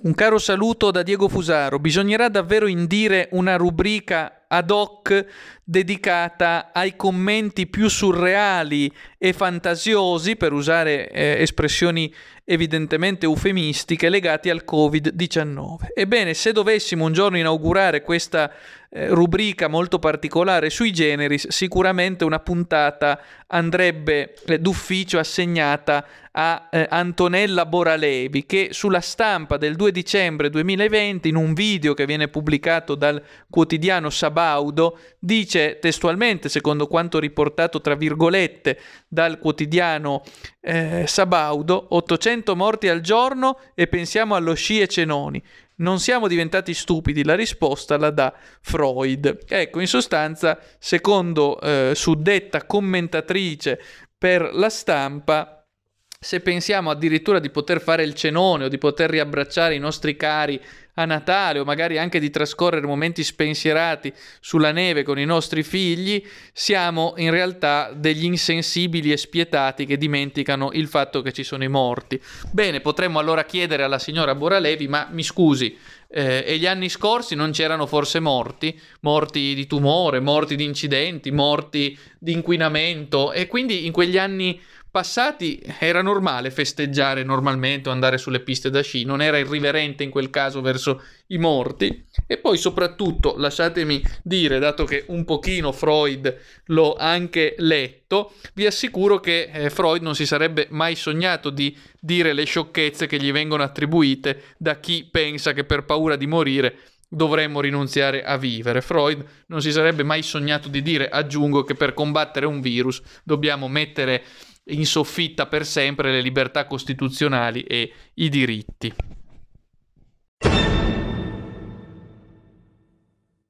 Un caro saluto da Diego Fusaro. Bisognerà davvero indire una rubrica ad hoc dedicata ai commenti più surreali e fantasiosi, per usare eh, espressioni evidentemente eufemistiche, legati al Covid-19. Ebbene, se dovessimo un giorno inaugurare questa eh, rubrica molto particolare sui generis, sicuramente una puntata andrebbe eh, d'ufficio assegnata a eh, Antonella Boralevi che sulla stampa del 2 dicembre 2020 in un video che viene pubblicato dal quotidiano Sabaudo dice testualmente secondo quanto riportato tra virgolette dal quotidiano eh, Sabaudo 800 morti al giorno e pensiamo allo sci e cenoni non siamo diventati stupidi, la risposta la dà Freud. Ecco, in sostanza, secondo eh, suddetta commentatrice per la stampa, se pensiamo addirittura di poter fare il cenone o di poter riabbracciare i nostri cari a Natale o magari anche di trascorrere momenti spensierati sulla neve con i nostri figli, siamo in realtà degli insensibili e spietati che dimenticano il fatto che ci sono i morti. Bene, potremmo allora chiedere alla signora Boralevi, ma mi scusi, eh, e gli anni scorsi non c'erano forse morti? Morti di tumore, morti di incidenti, morti di inquinamento e quindi in quegli anni passati era normale festeggiare normalmente o andare sulle piste da sci, non era irriverente in quel caso verso i morti. E poi soprattutto, lasciatemi dire, dato che un pochino Freud l'ho anche letto, vi assicuro che eh, Freud non si sarebbe mai sognato di dire le sciocchezze che gli vengono attribuite da chi pensa che per paura di morire dovremmo rinunziare a vivere. Freud non si sarebbe mai sognato di dire, aggiungo, che per combattere un virus dobbiamo mettere in soffitta per sempre le libertà costituzionali e i diritti.